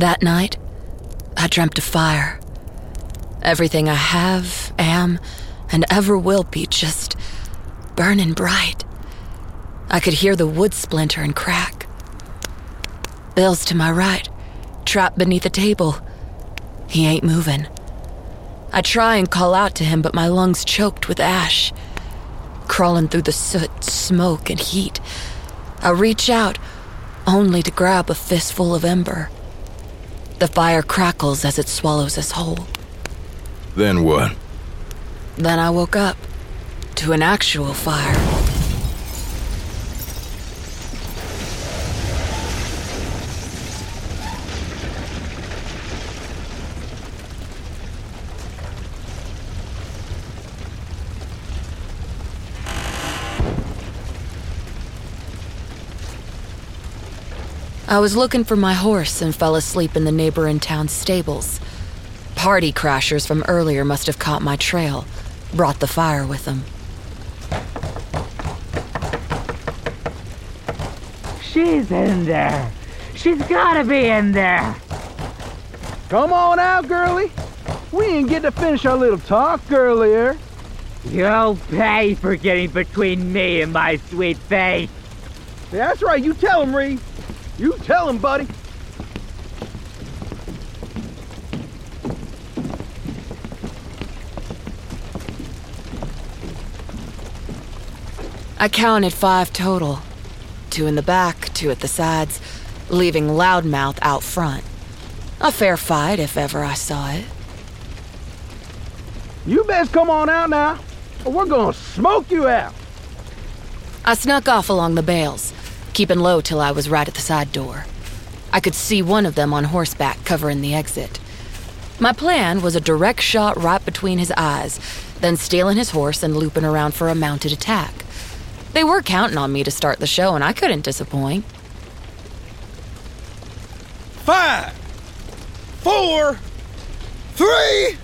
That night, I dreamt of fire. Everything I have, am, and ever will be just burning bright. I could hear the wood splinter and crack. Bill's to my right, trapped beneath a table. He ain't moving. I try and call out to him, but my lungs choked with ash. Crawling through the soot, smoke, and heat, I reach out, only to grab a fistful of ember. The fire crackles as it swallows us whole. Then what? Then I woke up to an actual fire. I was looking for my horse and fell asleep in the neighboring town's stables. Party crashers from earlier must have caught my trail, brought the fire with them. She's in there. She's gotta be in there. Come on out, girlie. We didn't get to finish our little talk earlier. You'll pay for getting between me and my sweet face. That's right. You tell him, Reed. You tell him, buddy. I counted five total two in the back, two at the sides, leaving Loudmouth out front. A fair fight if ever I saw it. You best come on out now, or we're gonna smoke you out. I snuck off along the bales, keeping low till I was right at the side door. I could see one of them on horseback covering the exit. My plan was a direct shot right between his eyes, then stealing his horse and looping around for a mounted attack. They were counting on me to start the show, and I couldn't disappoint. Five, four, three.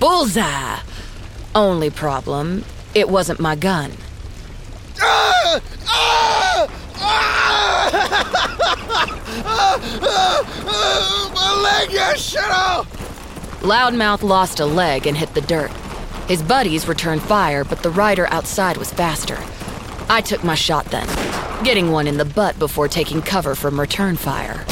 Bullseye! Only problem, it wasn't my gun. My leg off! Loudmouth lost a leg and hit the dirt. His buddies returned fire, but the rider outside was faster. I took my shot then, getting one in the butt before taking cover from return fire.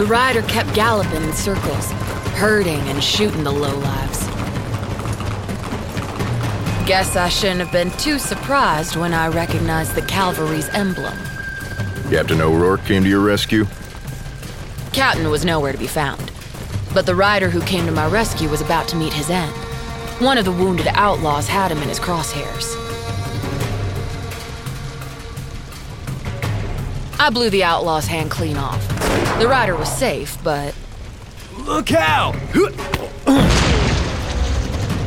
The rider kept galloping in circles, herding and shooting the lowlives. Guess I shouldn't have been too surprised when I recognized the cavalry's emblem. Captain O'Rourke came to your rescue? Captain was nowhere to be found, but the rider who came to my rescue was about to meet his end. One of the wounded outlaws had him in his crosshairs. I blew the outlaw's hand clean off. The rider was safe, but Look out!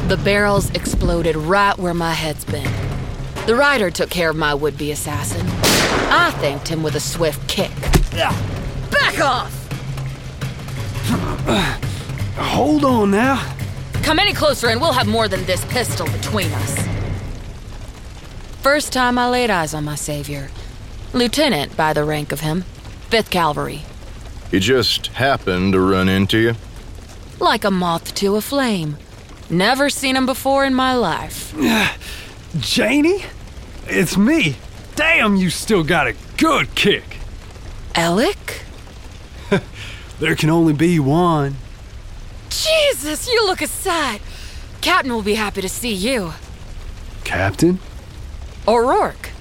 the barrels exploded right where my head's been. The rider took care of my would be assassin. I thanked him with a swift kick. Back off! Hold on now. Come any closer and we'll have more than this pistol between us. First time I laid eyes on my savior. Lieutenant, by the rank of him. 5th Cavalry. He just happened to run into you? Like a moth to a flame. Never seen him before in my life. Janie? It's me. Damn, you still got a good kick. Elick? There can only be one. Jesus, you look a sight. Captain will be happy to see you. Captain? O'Rourke.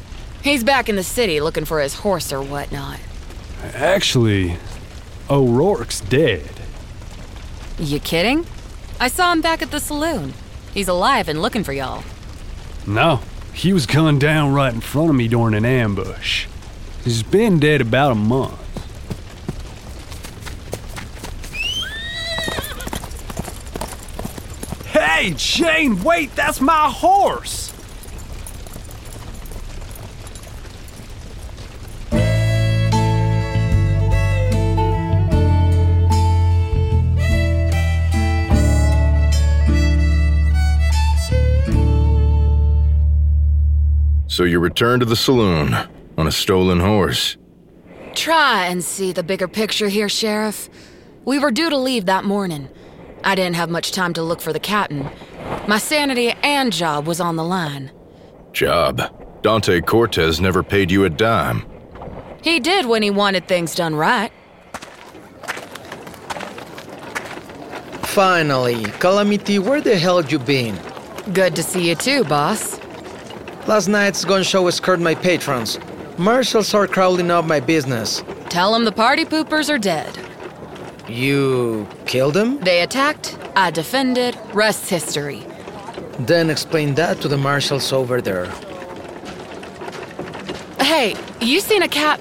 He's back in the city looking for his horse or whatnot. Actually, O'Rourke's dead. You kidding? I saw him back at the saloon. He's alive and looking for y'all. No, he was gunned down right in front of me during an ambush. He's been dead about a month. Hey, Jane, wait, that's my horse! So you returned to the saloon on a stolen horse. Try and see the bigger picture here, Sheriff. We were due to leave that morning. I didn't have much time to look for the captain. My sanity and job was on the line. Job. Dante Cortez never paid you a dime. He did when he wanted things done right. Finally, Calamity, where the hell you been? Good to see you too, boss. Last night's gun show scared my patrons. Marshals are crowding up my business. Tell them the party poopers are dead. You killed them? They attacked, I defended, rest's history. Then explain that to the marshals over there. Hey, you seen a cat?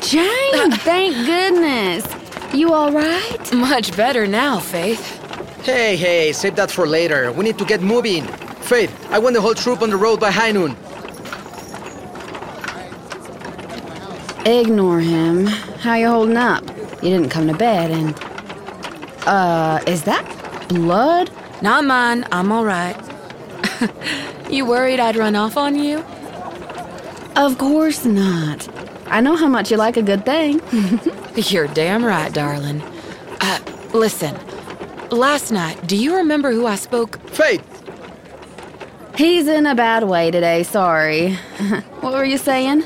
Jane, thank goodness. You all right? Much better now, Faith. Hey, hey, save that for later. We need to get moving. Faith, I want the whole troop on the road by high noon. Ignore him. How you holding up? You didn't come to bed and... Uh, is that blood? Not mine, I'm alright. you worried I'd run off on you? Of course not. I know how much you like a good thing. You're damn right, darling. Uh, listen. Last night, do you remember who I spoke? Faith! He's in a bad way today, sorry. what were you saying?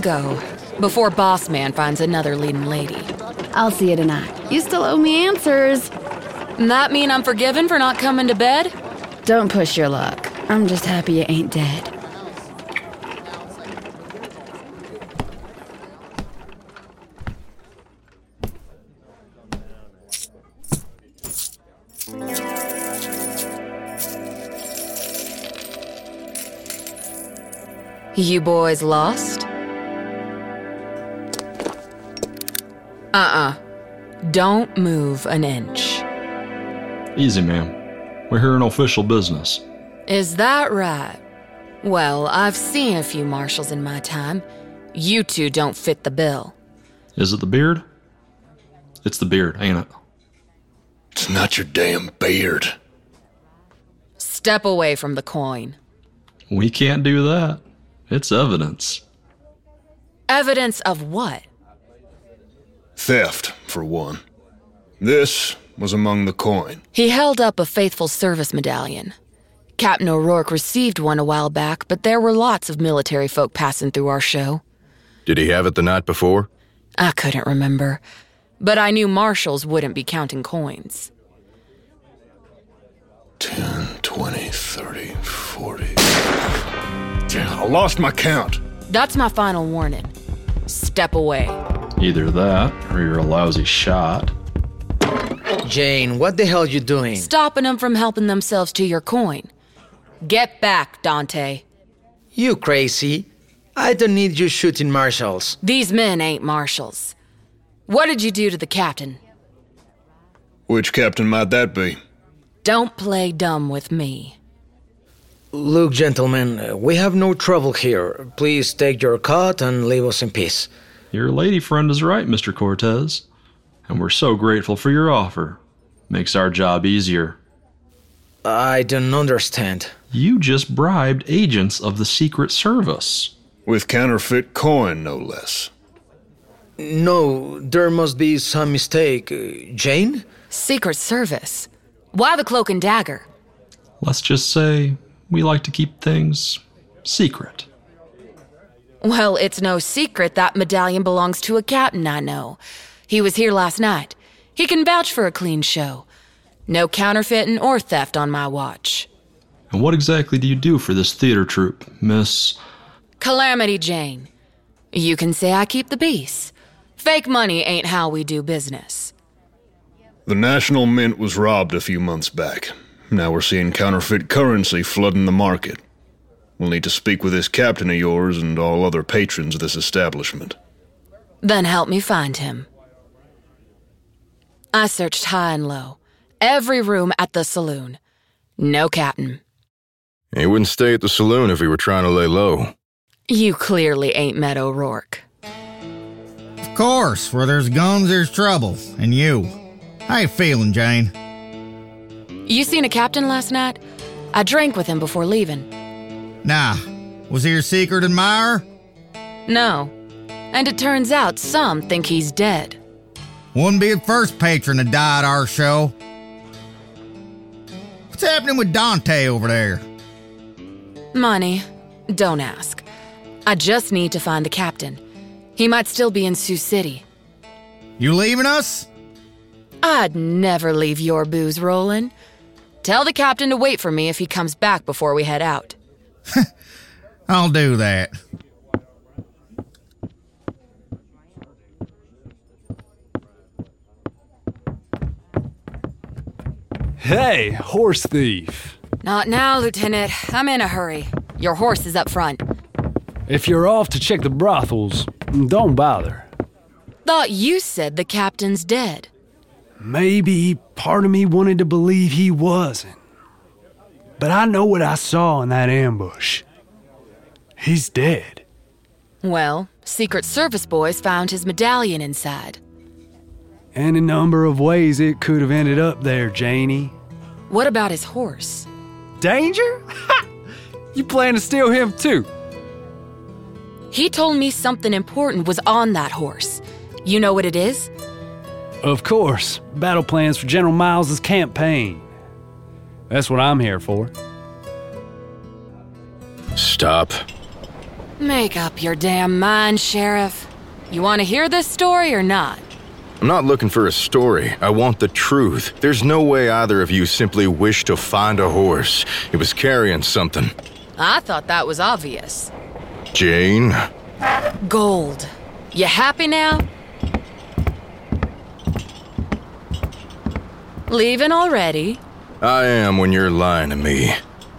Go. Before Boss Man finds another leading lady. I'll see you tonight. You still owe me answers. And that mean I'm forgiven for not coming to bed? Don't push your luck. I'm just happy you ain't dead. You boys lost? Uh-uh. Don't move an inch. Easy, ma'am. We're here in official business. Is that right? Well, I've seen a few marshals in my time. You two don't fit the bill. Is it the beard? It's the beard, ain't it? It's not your damn beard. Step away from the coin. We can't do that. It's evidence. Evidence of what? Theft, for one. This was among the coin. He held up a faithful service medallion. Captain O'Rourke received one a while back, but there were lots of military folk passing through our show. Did he have it the night before? I couldn't remember, but I knew marshals wouldn't be counting coins. 10, 20, 30, 40. Damn, I lost my count. That's my final warning. Step away. Either that, or you're a lousy shot. Jane, what the hell you doing? Stopping them from helping themselves to your coin. Get back, Dante. You crazy? I don't need you shooting marshals. These men ain't marshals. What did you do to the captain? Which captain might that be? Don't play dumb with me. Look, gentlemen, uh, we have no trouble here. Please take your cut and leave us in peace. Your lady friend is right, Mr. Cortez. And we're so grateful for your offer. Makes our job easier. I don't understand. You just bribed agents of the Secret Service. With counterfeit coin, no less. No, there must be some mistake. Uh, Jane? Secret Service. Why the cloak and dagger? Let's just say we like to keep things secret. Well, it's no secret that medallion belongs to a captain I know. He was here last night. He can vouch for a clean show. No counterfeiting or theft on my watch. And what exactly do you do for this theater troupe, Miss? Calamity Jane. You can say I keep the peace. Fake money ain't how we do business. The National Mint was robbed a few months back. Now we're seeing counterfeit currency flooding the market. We'll need to speak with this captain of yours and all other patrons of this establishment. Then help me find him. I searched high and low, every room at the saloon. No, Captain. He wouldn't stay at the saloon if he were trying to lay low. You clearly ain't met O'Rourke. Of course, where there's guns, there's trouble. And you. How you feeling, Jane? You seen a captain last night? I drank with him before leaving. Nah. Was he your secret admirer? No. And it turns out some think he's dead. Wouldn't be the first patron to die at our show. What's happening with Dante over there? Money. Don't ask. I just need to find the captain. He might still be in Sioux City. You leaving us? I'd never leave your booze rolling. Tell the captain to wait for me if he comes back before we head out. I'll do that. Hey, horse thief. Not now, Lieutenant. I'm in a hurry. Your horse is up front. If you're off to check the brothels, don't bother. Thought you said the captain's dead. Maybe part of me wanted to believe he wasn't. But I know what I saw in that ambush. He's dead. Well, Secret Service boys found his medallion inside. Any number of ways it could have ended up there, Janie. What about his horse? Danger? you plan to steal him too? He told me something important was on that horse. You know what it is? Of course. Battle plans for General Miles's campaign. That's what I'm here for. Stop. Make up your damn mind, Sheriff. You want to hear this story or not? I'm not looking for a story. I want the truth. There's no way either of you simply wish to find a horse. It was carrying something. I thought that was obvious. Jane? Gold. You happy now? Leaving already? I am when you're lying to me.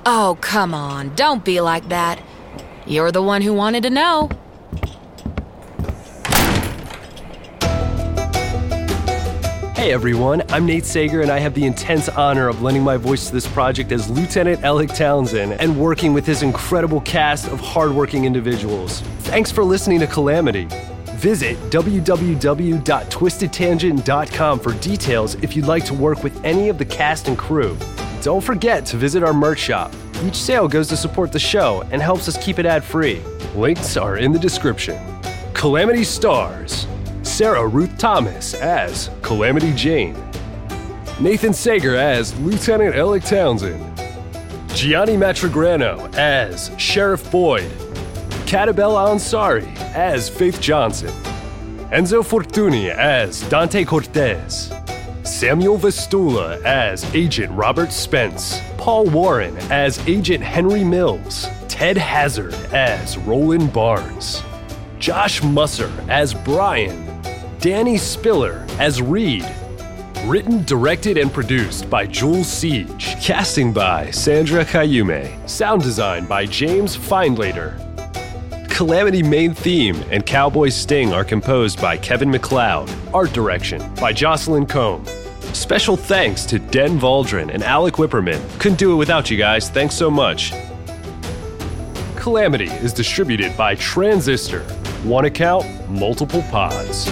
Oh, come on. Don't be like that. You're the one who wanted to know. Hey everyone, I'm Nate Sager, and I have the intense honor of lending my voice to this project as Lieutenant Elick Townsend and working with his incredible cast of hardworking individuals. Thanks for listening to Calamity. Visit www.twistedtangent.com for details if you'd like to work with any of the cast and crew. Don't forget to visit our merch shop. Each sale goes to support the show and helps us keep it ad free. Links are in the description. Calamity Stars Sarah Ruth Thomas as Calamity Jane, Nathan Sager as Lieutenant Elick Townsend, Gianni Matragrano as Sheriff Boyd, Katabelle Ansari as Faith Johnson, Enzo Fortuny as Dante Cortez, Samuel Vsetula as Agent Robert Spence, Paul Warren as Agent Henry Mills, Tedd Hazard as Roland Barns, Josh Musser as Brian, Danny Spiller as Reed. Written, directed, and produced by Jules Siege. Casting by Sandra Kyuumei. Sound design by James Findlater. Calamity main theme and Cowboy Sting are composed by Kevin MacLeod. Art direction by Jocelyn Combe. Special thanks to Den Valdron and Alec Whipperman. Couldn't do it without you guys. Thanks so much. Calamity is distributed by Transistor. One account, multiple pods.